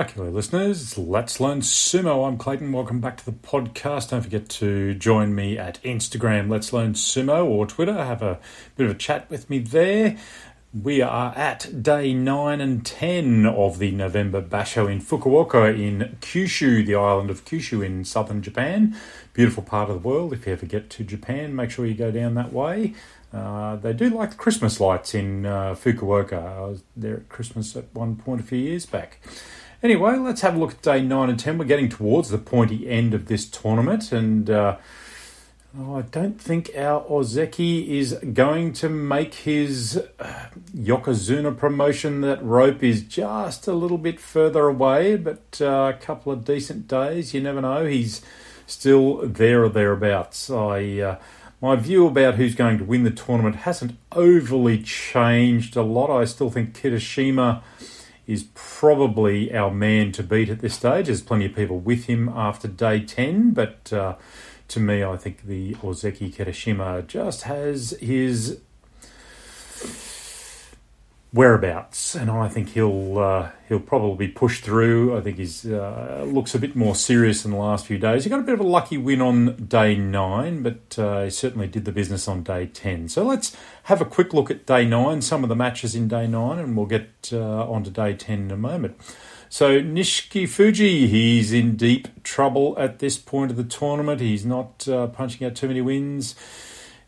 Okay, listeners, let's learn sumo. I'm Clayton. Welcome back to the podcast. Don't forget to join me at Instagram, Let's Learn Sumo, or Twitter. Have a bit of a chat with me there. We are at day 9 and 10 of the November Basho in Fukuoka in Kyushu, the island of Kyushu in southern Japan. Beautiful part of the world. If you ever get to Japan, make sure you go down that way. Uh, they do like the Christmas lights in uh, Fukuoka. I was there at Christmas at one point a few years back. Anyway, let's have a look at day 9 and 10. We're getting towards the pointy end of this tournament, and uh, oh, I don't think our Ozeki is going to make his uh, Yokozuna promotion. That rope is just a little bit further away, but uh, a couple of decent days. You never know. He's still there or thereabouts. I. Uh, my view about who's going to win the tournament hasn't overly changed a lot. I still think Kirishima is probably our man to beat at this stage. There's plenty of people with him after day 10, but uh, to me, I think the Ozeki Kirishima just has his whereabouts, and I think he'll uh, he'll probably push through. I think he's uh, looks a bit more serious in the last few days. He got a bit of a lucky win on day nine, but uh, he certainly did the business on day ten. So let's have a quick look at day nine, some of the matches in day nine, and we'll get uh, on to day ten in a moment. So Nishiki Fuji, he's in deep trouble at this point of the tournament. He's not uh, punching out too many wins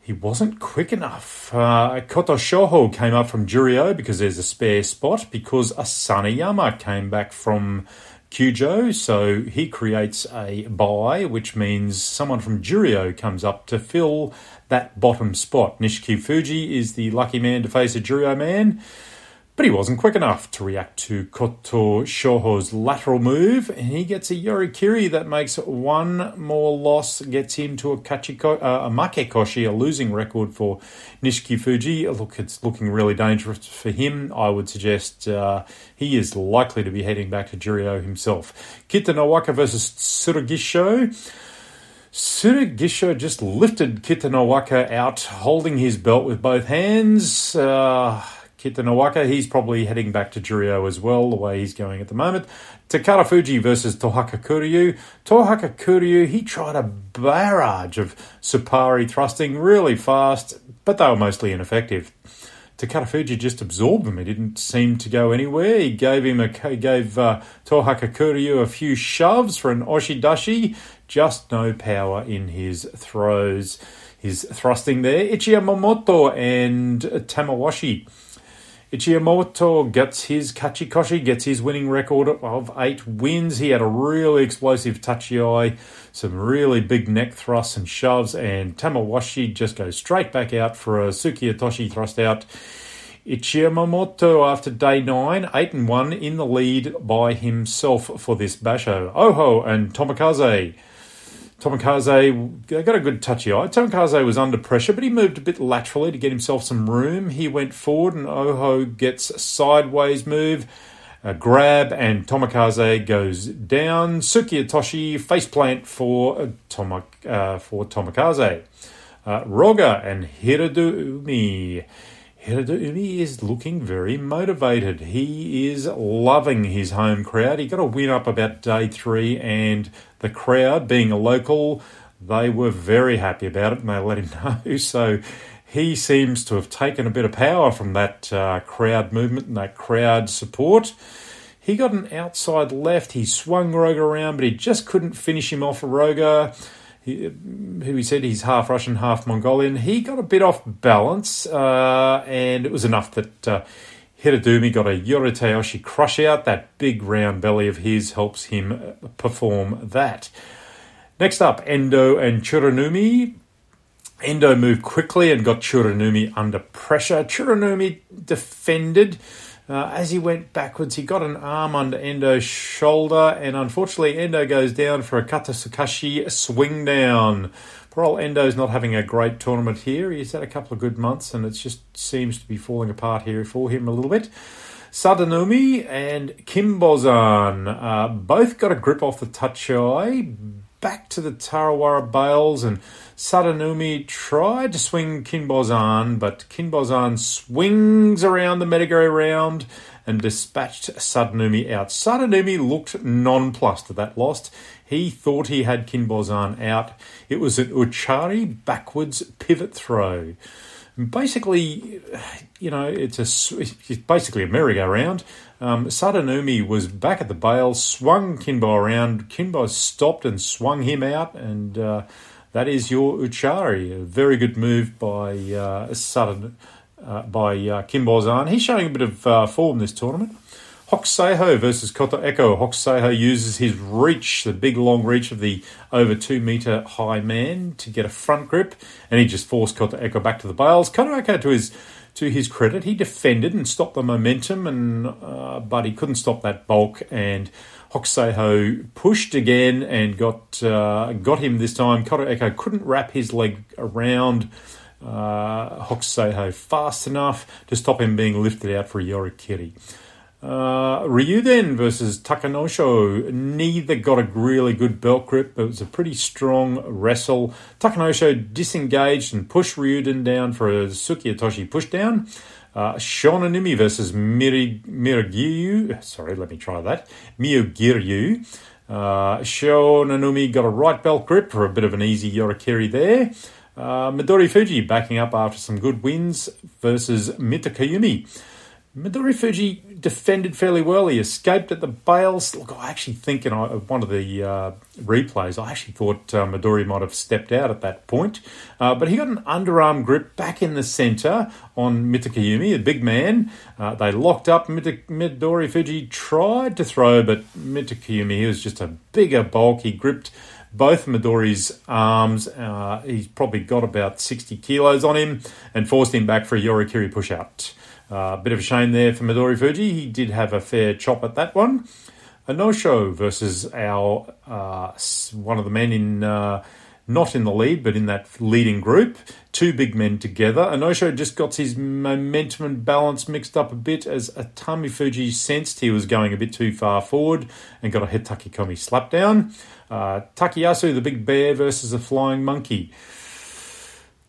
he wasn't quick enough. Uh, Koto Shoho came up from Juryo because there's a spare spot because Asanoyama came back from Kyujo, so he creates a buy, which means someone from Juryo comes up to fill that bottom spot. Nishiki Fuji is the lucky man to face a Juryo man. But he wasn't quick enough to react to Koto Shoho's lateral move, he gets a Yorikiri that makes one more loss, gets him to a, Kachiko, uh, a Makekoshi, a losing record for Nishiki Fuji. Look, it's looking really dangerous for him. I would suggest uh, he is likely to be heading back to Juryo himself. Kita Nowaka versus Tsurugisho. Tsurugisho just lifted Kita Nowaka out, holding his belt with both hands. Uh, Kitanowaka, he's probably heading back to Juryo as well, the way he's going at the moment. Takara Fuji versus Tohaka Kuryu. Tohaka Kuryu, he tried a barrage of Tsuppari thrusting really fast, but they were mostly ineffective. Takara Fuji just absorbed them. He didn't seem to go anywhere. He gave him a gave uh, Tohaka Kuryu a few shoves for an oshidashi. Just no power in his throws, his thrusting there. Ichiyamamoto and Tamawashi Ichiyamoto gets his Kachikoshi, gets his winning record of eight wins. He had a really explosive tachiai, some really big neck thrusts and shoves, and Tamawashi just goes straight back out for a Tsukiyatoshi thrust out. Ichiyamoto, after day nine, eight and one in the lead by himself for this basho. Oho and Tomokaze Tomokaze got a good tachiai. Tomokaze was under pressure, but he moved a bit laterally to get himself some room. He went forward, and Oho gets a sideways move, a grab, and Tomokaze goes down. Tsukiotoshi faceplant for uh, uh, for Tomokaze. Uh, Roga and Hiradoumi. Hiradoumi is looking very motivated. He is loving his home crowd. He got a win up about day three, and the crowd, being a local, they were very happy about it and they let him know. So he seems to have taken a bit of power from that uh, crowd movement and that crowd support. He got an outside left. He swung Roga around, but he just couldn't finish him off Roga. He, who he said he's half Russian, half Mongolian. He got a bit off balance, uh, and it was enough that uh, Hiradoumi got a Yoritaoshi crush out. That big round belly of his helps him uh, perform that. Next up, Endo and Tsurunoumi. Endo moved quickly and got Tsurunoumi under pressure. Tsurunoumi defended. Uh, as he went backwards, he got an arm under Endo's shoulder, and unfortunately, Endo goes down for a Katasukashi swing down. Poor old Endo's not having a great tournament here. He's had a couple of good months, and it just seems to be falling apart here for him a little bit. Sadanoumi and Kinbozan uh, both got a grip off the tachiai, back to the Tarawara bales, and Sadanoumi tried to swing Kinbozan, but Kinbozan swings around the Metagari round and dispatched Sadanoumi out. Sadanoumi looked nonplussed at that loss. He thought he had Kinbozan out. It was an Utchari backwards pivot throw. Basically, you know, it's a it's basically a merry-go-round. Um, Sadanoumi was back at the bail, swung Kinbo around. Kinbo stopped and swung him out, and uh, that is your Utchari. A very good move by uh, Sudden, uh, by uh, Kinbozan. He's showing a bit of uh, form this tournament. Hokuseiho versus Koto Eko. Hokuseiho uses his reach, the big long reach of the over two metre high man, to get a front grip, and he just forced Koto Eko back to the bails. Koto Eko, to his to his credit, he defended and stopped the momentum, and uh, but he couldn't stop that bulk. And Hokuseiho pushed again and got uh, got him this time. Koto Eko couldn't wrap his leg around uh, fast enough to stop him being lifted out for a Yorikiri. Uh, Ryuden versus Takanosho. Neither got a really good belt grip. but It was a pretty strong wrestle. Takanosho disengaged and pushed Ryuden down for a Tsukiotoshi pushdown. Uh, Shonannoumi versus Miragiryu. Sorry, let me try that. Myogiryu. Uh, Shonannoumi got a right belt grip for a bit of an easy Yorikiri there. Uh, Midori Fuji backing up after some good wins versus Mitakeumi. Midori Fuji defended fairly well. He escaped at the bails. Look, I actually think in one of the uh, replays, I actually thought uh, Midori might have stepped out at that point. Uh, but he got an underarm grip back in the centre on Mitakeumi, a big man. Uh, they locked up. Midori Fuji tried to throw, but Mitakeumi, he was just a bigger bulk. He gripped both Midori's arms. Uh, he's probably got about 60 kilos on him and forced him back for a Yorikiri push out. Uh, bit of a shame there for Midori Fuji. He did have a fair chop at that one. Onosho versus our uh, one of the men in uh, not in the lead, but in that leading group. Two big men together. Onosho just got his momentum and balance mixed up a bit as Atami Fuji sensed he was going a bit too far forward and got a Hitaki Komi slap down. Uh, Takayasu, the big bear versus a flying monkey.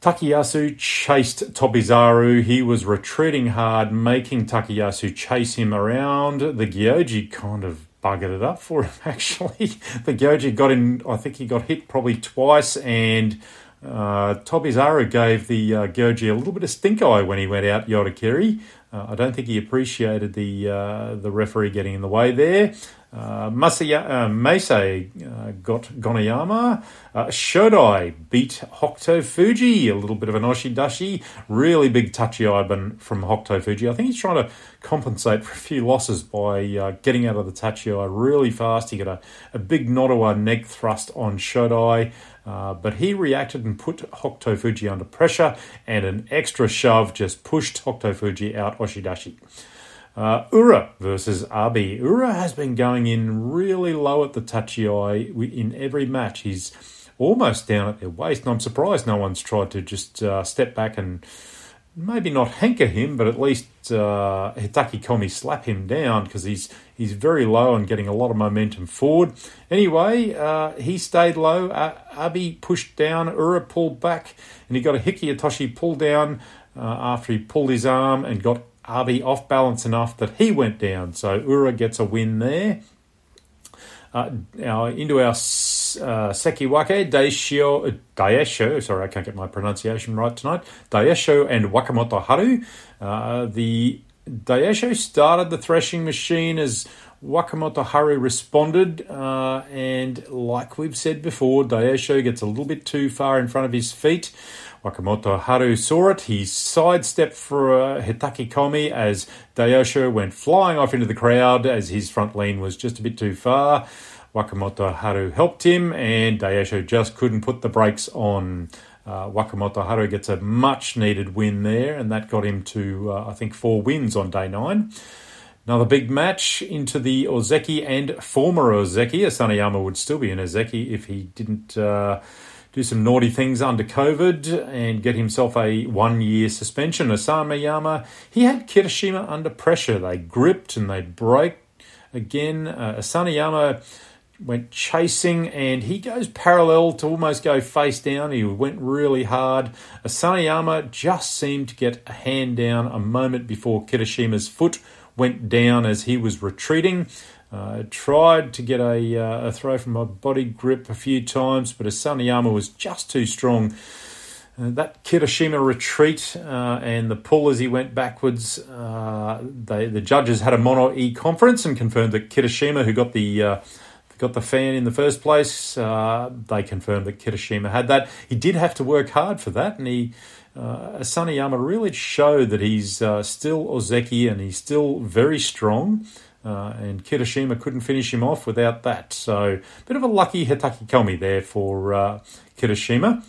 Takayasu chased Tobizaru. He was retreating hard, making Takayasu chase him around. The Gyoji kind of buggered it up for him, actually. The Gyoji got in, I think he got hit probably twice, and uh, Tobizaru gave the uh, Gyoji a little bit of stink eye when he went out Yorikiri. Uh, I don't think he appreciated the uh, the referee getting in the way there. Uh, Masaya, uh, Meisei uh, got Gonoyama. Uh, Shodai beat Hokuto Fuji. A little bit of an oshidashi. Really big touchy Iban from Hokuto Fuji. I think he's trying to compensate for a few losses by uh, getting out of the tachiai really fast. He got a, a big Nodowa neck thrust on Shodai. Uh, but he reacted and put Hokuto Fuji under pressure, and an extra shove just pushed Hokuto Fuji out Oshidashi. Uh, Ura versus Abi. Ura has been going in really low at the tachiai in every match. He's almost down at their waist, and I'm surprised no one's tried to just uh, step back and maybe not hanker him, but at least uh, Hitaki Komi slap him down because he's he's very low and getting a lot of momentum forward. Anyway, uh, he stayed low. Uh, Abi pushed down. Ura pulled back, and he got a Hiki Otoshi pull down uh, after he pulled his arm and got Abi off balance enough that he went down. So Ura gets a win there. Uh, now into our uh, Sekiwake, Daisho, uh, Daisho, sorry, I can't get my pronunciation right tonight. Daisho and Wakamoto Haru. Uh, the Daisho started the threshing machine as Wakamoto Haru responded, uh, and like we've said before, Daisho gets a little bit too far in front of his feet. Wakamoto Haru saw it. He sidestepped for a Hitaki Komi as Daisho went flying off into the crowd as his front lean was just a bit too far. Wakamoto Haru helped him, and Daisho just couldn't put the brakes on. Uh, Wakamoto Haru gets a much needed win there, and that got him to, uh, I think, four wins on day nine. Another big match into the Ozeki and former Ozeki. Asanoyama would still be an Ozeki if he didn't. Uh, do some naughty things under COVID and get himself a one year suspension. Asanoyama, he had Kirishima under pressure. They gripped and they broke again. Uh, Asanoyama went chasing and he goes parallel to almost go face down. He went really hard. Asanoyama just seemed to get a hand down a moment before Kirishima's foot went down as he was retreating. Uh, tried to get a, uh, a, throw from a body grip a few times, but Asanoyama was just too strong. Uh, that Kirishima retreat uh, and the pull as he went backwards, uh, they, the judges had a mono e conference and confirmed that Kirishima, who got the uh, got the fan in the first place, they confirmed that Kirishima had that. He did have to work hard for that, and he uh, Asanoyama really showed that he's uh, still Ozeki and he's still very strong. Uh, and Kirishima couldn't finish him off without that. So, bit of a lucky Hitaki Komi there for uh, Kirishima.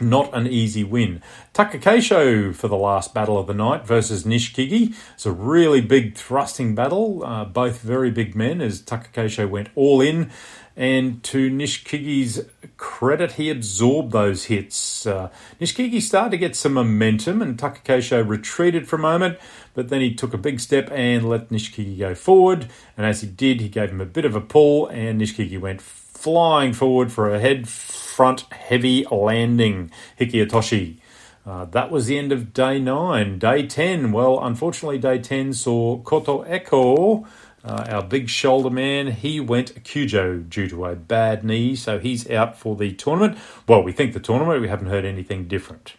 Not an easy win. Takakeisho for the last battle of the night versus Nishikigi. It's a really big thrusting battle. Uh, both very big men as Takakeisho went all in. And to Nishikigi's credit, he absorbed those hits. Uh, Nishikigi started to get some momentum, and Takakeisho retreated for a moment, but then he took a big step and let Nishikigi go forward. And as he did, he gave him a bit of a pull, and Nishikigi went flying forward for a head front heavy landing. Hiki Uh, that was the end of day nine. Day 10, well, unfortunately, day 10 saw Koto Eko uh, our big shoulder man, he went Kyujo due to a bad knee, so he's out for the tournament. Well, we think the tournament, we haven't heard anything different.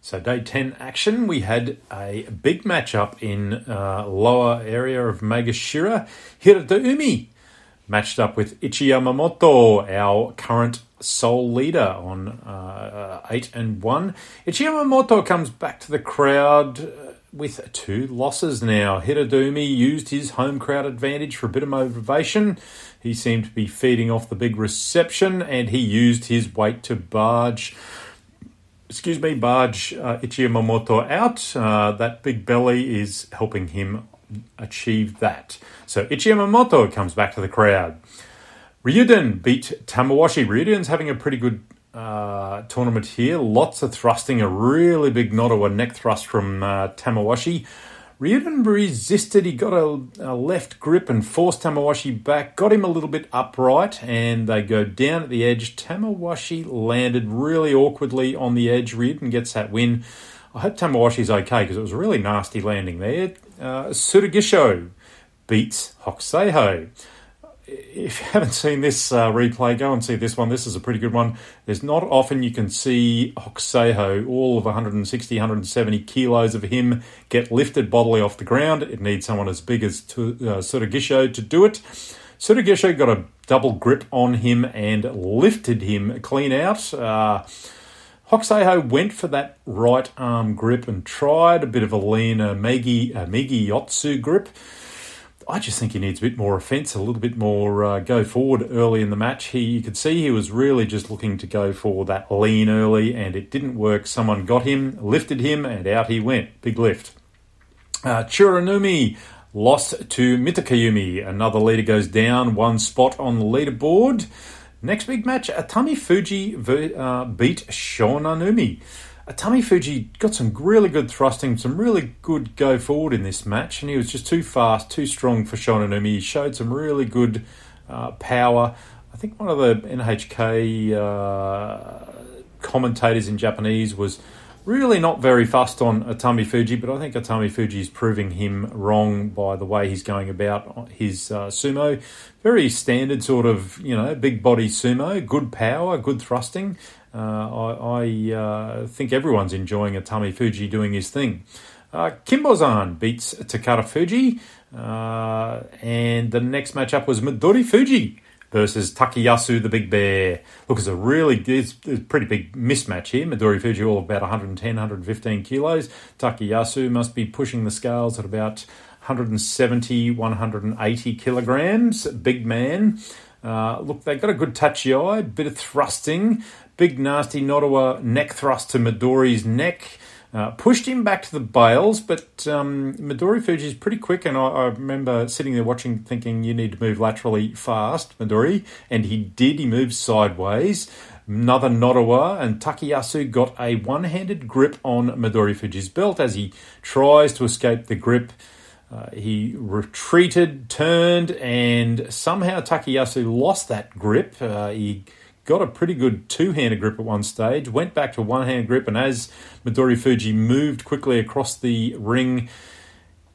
So, day 10 action, we had a big matchup in uh, lower area of Maegashira. Hiradoumi matched up with Ichi Yamamoto, our current sole leader on uh, 8 and 1. Ichi Yamamoto comes back to the crowd with two losses now. Hiradoumi used his home crowd advantage for a bit of motivation. He seemed to be feeding off the big reception and he used his weight to barge. Excuse me, barge uh, Ichiyamamoto out. Uh, that big belly is helping him achieve that. So Ichiyamamoto comes back to the crowd. Ryuden beat Tamawashi. Ryuden's having a pretty good uh, tournament here. Lots of thrusting, a really big Nodowa neck thrust from uh, Tamawashi. Ryuden resisted, he got a, a, left grip and forced Tamawashi back, got him a little bit upright, and they go down at the edge. Tamawashi landed really awkwardly on the edge. Ryuden gets that win. I hope Tamawashi's okay because it was a really nasty landing there. Uh, Tsurugisho beats Hokuseiho if you haven't seen this uh, replay, go and see this one. This is a pretty good one. There's not often you can see Hokuseiho, all of 160, 170 kilos of him, get lifted bodily off the ground. It needs someone as big as to, uh, to do it. Tsurugisho got a double grip on him and lifted him clean out. Uh, Hokuseiho went for that right arm grip and tried a bit of a lean Migi, uh, Migi Yotsu grip. I just think he needs a bit more offence, a little bit more uh, go forward early in the match. He, you could see he was really just looking to go for that lean early, and it didn't work. Someone got him, lifted him, and out he went. Big lift. Uh, Churanoumi lost to Mitakeumi. Another leader goes down, one spot on the leaderboard. Next big match, Atami Fuji uh, beat Shonannoumi. Atami Fuji got some really good thrusting, some really good go forward in this match, and he was just too fast, too strong for Shonannoumi. He showed some really good uh, power. I think one of the NHK uh, commentators in Japanese was really not very fussed on Atami Fuji, but I think Atami Fuji is proving him wrong by the way he's going about his uh, sumo. Very standard sort of, you know, big body sumo, good power, good thrusting. Uh, I, I uh, think everyone's enjoying Atami Fuji doing his thing. Uh, Kinbozan beats Takara Fuji, uh, and the next matchup was Midori Fuji versus Takayasu the Big Bear. Look, it's a really it's, it's a pretty big mismatch here. Midori Fuji all about 110, 115 kilos. Takayasu must be pushing the scales at about 170, 180 kilograms. Big man. Uh, look, they've got a good tachiai, bit of thrusting, big nasty Nodowa neck thrust to Midori's neck. Uh, pushed him back to the bales, but um, Midori is pretty quick, and I, I, remember sitting there watching, thinking you need to move laterally fast, Midori, and he did. He moved sideways. Another Nodowa, and Takayasu got a one-handed grip on Midori Fuji's belt as he tries to escape the grip. Uh, he retreated, turned, and somehow Takayasu lost that grip. Uh, he got a pretty good two handed grip at one stage, went back to one hand grip, and as Midori Fuji moved quickly across the ring,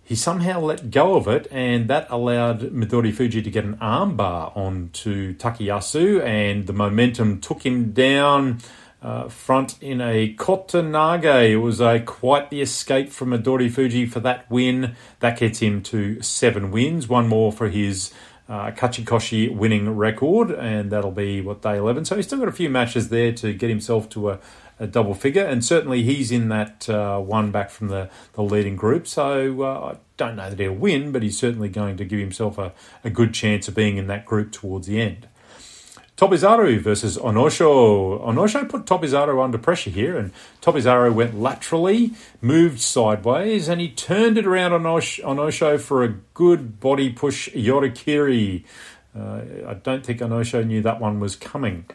he somehow let go of it, and that allowed Midori Fuji to get an armbar onto Takayasu, and the momentum took him down uh, front in a Kotenage. It was a quite the escape from Midori Fuji for that win. That gets him to seven wins, one more for his uh, Kachikoshi winning record, and that'll be what day eleven. So he's still got a few matches there to get himself to a a double figure, and certainly he's in that uh, one back from the, the leading group. So uh, I don't know that he'll win, but he's certainly going to give himself a, a good chance of being in that group towards the end. Tobizaru versus Onosho. Onosho put Tobizaru under pressure here, and Tobizaru went laterally, moved sideways, and he turned it around on Onosho for a good body push Yorikiri. Uh, I don't think Onosho knew that one was coming.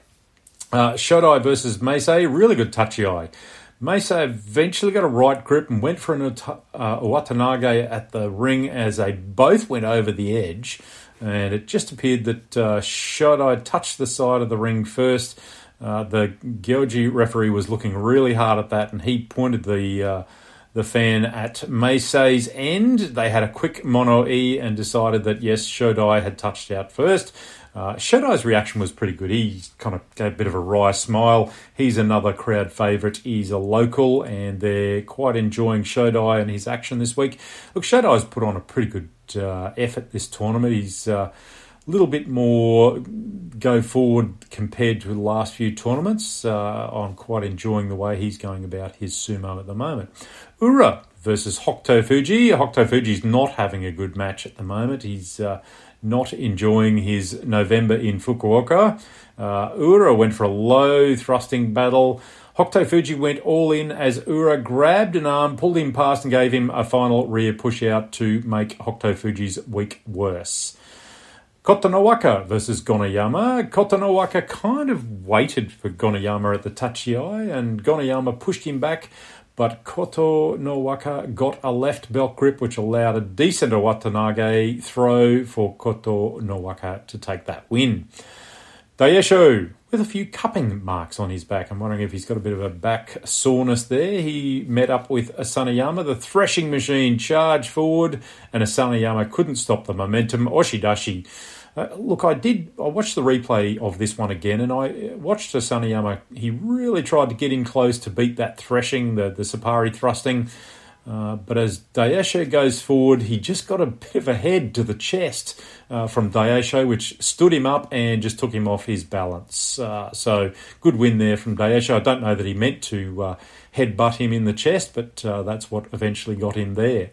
Uh, Shodai versus Meisei, really good tachiai. Meisei eventually got a right grip and went for an uh, Uwatenage at the ring as they both went over the edge. And it just appeared that uh, Shodai touched the side of the ring first. Uh, the Gyoji referee was looking really hard at that, and he pointed the uh, the fan at Meisei's end. They had a quick mono e and decided that yes, Shodai had touched out first. Uh, Shodai's reaction was pretty good. He kind of gave a bit of a wry smile. He's another crowd favourite. He's a local, and they're quite enjoying Shodai and his action this week. Look, Shodai's put on a pretty good uh, effort this tournament. He's uh, a little bit more go forward compared to the last few tournaments. Uh, I'm quite enjoying the way he's going about his sumo at the moment. Ura versus Hokuto Fuji. Hokuto Fuji's not having a good match at the moment. He's uh, not enjoying his November in Fukuoka. Uh, Ura went for a low thrusting battle. Hokuto Fuji went all in as Ura grabbed an arm, pulled him past, and gave him a final rear push out to make Hokuto Fuji's week worse. Kotonowaka versus Gonoyama. Kotonowaka kind of waited for Gonoyama at the tachiai, and Gonoyama pushed him back, but Kotonowaka got a left belt grip, which allowed a decent Uwatenage throw for Koto Kotonowaka to take that win. Daieisho with a few cupping marks on his back. I'm wondering if he's got a bit of a back soreness there. He met up with Asanoyama. The threshing machine charged forward, and Asanoyama couldn't stop the momentum. Oshidashi uh, look, I did. I watched the replay of this one again, and I watched Asanoyama. He really tried to get in close to beat that threshing, the the Sapari thrusting. Uh, but as Daieisho goes forward, he just got a bit of a head to the chest uh, from Daieisho, which stood him up and just took him off his balance. Uh, so good win there from Daieisho. I don't know that he meant to uh, headbutt him in the chest, but uh, that's what eventually got him there.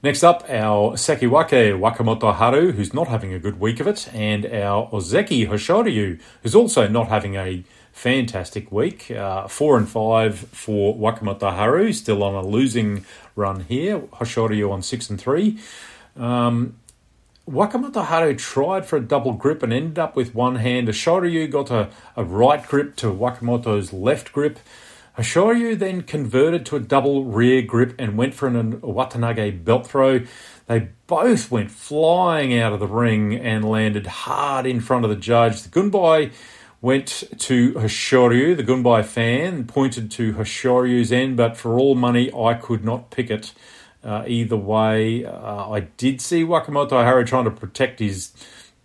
Next up, our Sekiwake Wakamoto Haru, who's not having a good week of it, and our Ozeki Hoshoryu, who's also not having a fantastic week. Uh, four and five for Wakamoto Haru, still on a losing run here. Hoshoryu on six and three. Um, Wakamoto Haru tried for a double grip and ended up with one hand. Hoshoryu got a, a right grip to Wakamoto's left grip. Hoshoryu then converted to a double rear grip and went for an Uwatenage belt throw. They both went flying out of the ring and landed hard in front of the judge. The Gunbai went to Hoshoryu. The Gunbai fan pointed to Hoshoryu's end, but for all money, I could not pick it uh, either way. Uh, I did see Wakamoto Haru trying to protect his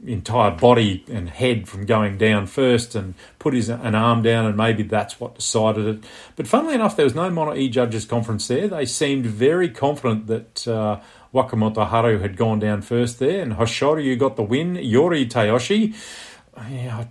entire body and head from going down first and put his an arm down and maybe that's what decided it. But funnily enough, there was no Mono E judges conference there. They seemed very confident that uh, Wakamoto Haru had gone down first there and Hoshoryu got the win. Yori Tayoshi, yeah,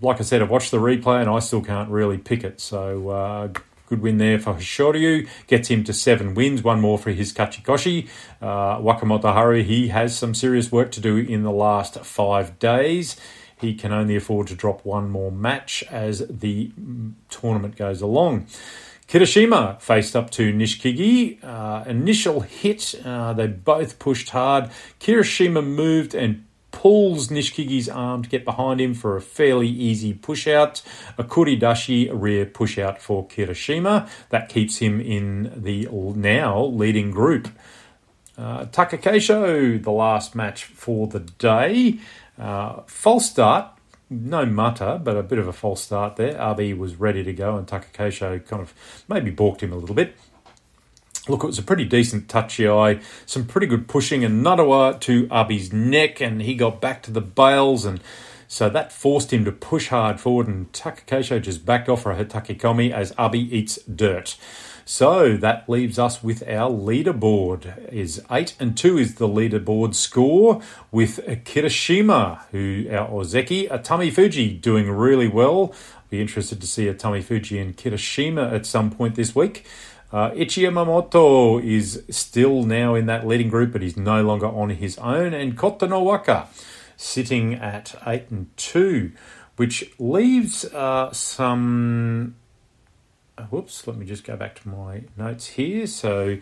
like I said, I've watched the replay and I still can't really pick it. So uh, Good win there for Hoshoryu. Gets him to seven wins, one more for his Kachikoshi. Uh, Wakamoto Haru, he has some serious work to do in the last five days. He can only afford to drop one more match as the tournament goes along. Kirishima faced up to Nishikigi. Uh, initial hit, uh, they both pushed hard. Kirishima moved and pulls Nishikigi's arm to get behind him for a fairly easy push out. Okuridashi rear push out for Kirishima. That keeps him in the now leading group. Uh, Takakeisho, the last match for the day. Uh, false start, no matta, but a bit of a false start there. Abi was ready to go, and Takakeisho kind of maybe balked him a little bit. Look, it was a pretty decent tachiai, some pretty good pushing, and Nodowa to Abi's neck, and he got back to the bales, and so that forced him to push hard forward, and Takakeisho just backed off for a Hitakikomi as Abi eats dirt. So that leaves us with our leaderboard. Is eight and two is the leaderboard score with Kirishima, who our Ozeki Atami Fuji doing really well. Be interested to see Atami Fuji and Kirishima at some point this week. Uh, is still now in that leading group, but he's no longer on his own. And Kotonowaka sitting at 8 and 2, which leaves uh, some. Uh, whoops, let me just go back to my notes here. So,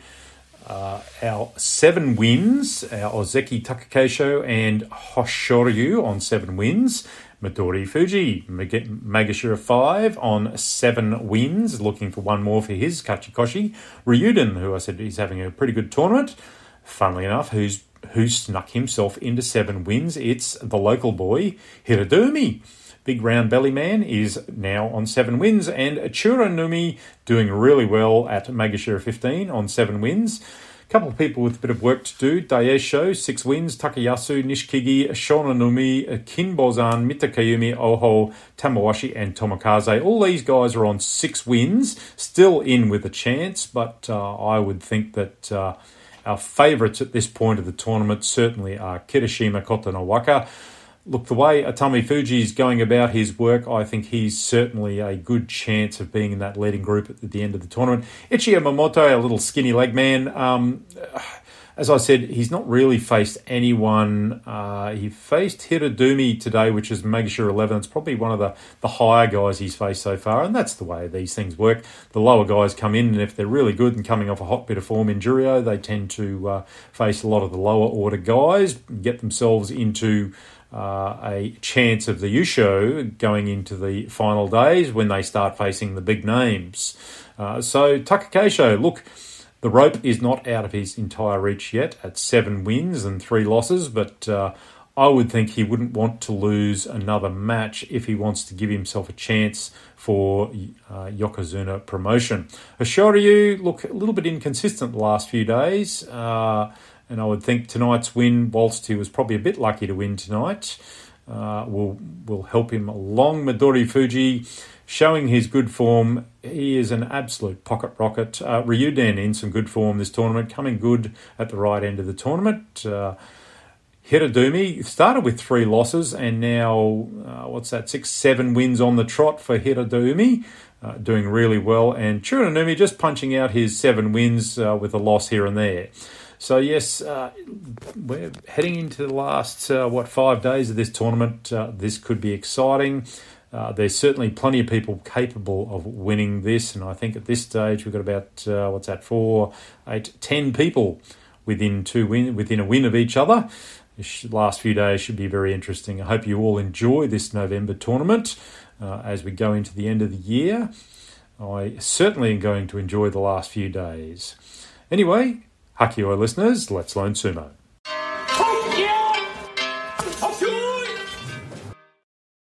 uh, our seven wins, our Ozeki Takakeisho and Hoshoryu on seven wins. Midori Fuji, Maegashira 5 on 7 wins, looking for one more for his Kachikoshi. Ryuden, who I said is having a pretty good tournament, funnily enough, who's who snuck himself into 7 wins. It's the local boy, Hiradoumi. Big round belly man is now on 7 wins, and Churanoumi doing really well at Maegashira 15 on 7 wins couple of people with a bit of work to do. Daisho, six wins. Takayasu, Nishikigi, Shonannoumi, Kinbozan, Mitakeumi, Oho, Tamawashi, and Tomokaze. All these guys are on six wins, still in with a chance, but uh, I would think that uh, our favourites at this point of the tournament certainly are Kirishima Kotonowaka. Look, the way Atami Fuji is going about his work, I think he's certainly a good chance of being in that leading group at the end of the tournament. Ichi Yamamoto, a little skinny leg man, um, as I said, he's not really faced anyone. Uh, he faced Hiradoumi today, which is Maegashira 11. It's probably one of the, the higher guys he's faced so far, and that's the way these things work. The lower guys come in, and if they're really good and coming off a hot bit of form in Juryo, they tend to uh, face a lot of the lower order guys, get themselves into uh, a chance of the Yusho going into the final days when they start facing the big names. Uh, so Takakeisho, look, the rope is not out of his entire reach yet at seven wins and three losses, but uh, I would think he wouldn't want to lose another match if he wants to give himself a chance for uh, Yokozuna promotion. Hoshoryu, look, a little bit inconsistent the last few days. Uh, and I would think tonight's win, whilst he was probably a bit lucky to win tonight, uh, will will help him along. Midori Fuji showing his good form. He is an absolute pocket rocket. Uh, Ryuden in some good form this tournament, coming good at the right end of the tournament. Uh, Hiradoumi started with three losses and now, uh, what's that, six, seven wins on the trot for Hiradoumi, uh, doing really well. And Churanoumi just punching out his seven wins uh, with a loss here and there. So yes, uh, we're heading into the last uh, what five days of this tournament. Uh, this could be exciting. Uh, there's certainly plenty of people capable of winning this, and I think at this stage we've got about uh, what's that four, eight, ten people within two win within a win of each other. This last few days should be very interesting. I hope you all enjoy this November tournament uh, as we go into the end of the year. I certainly am going to enjoy the last few days. Anyway, Hakkiyoi listeners, let's learn sumo.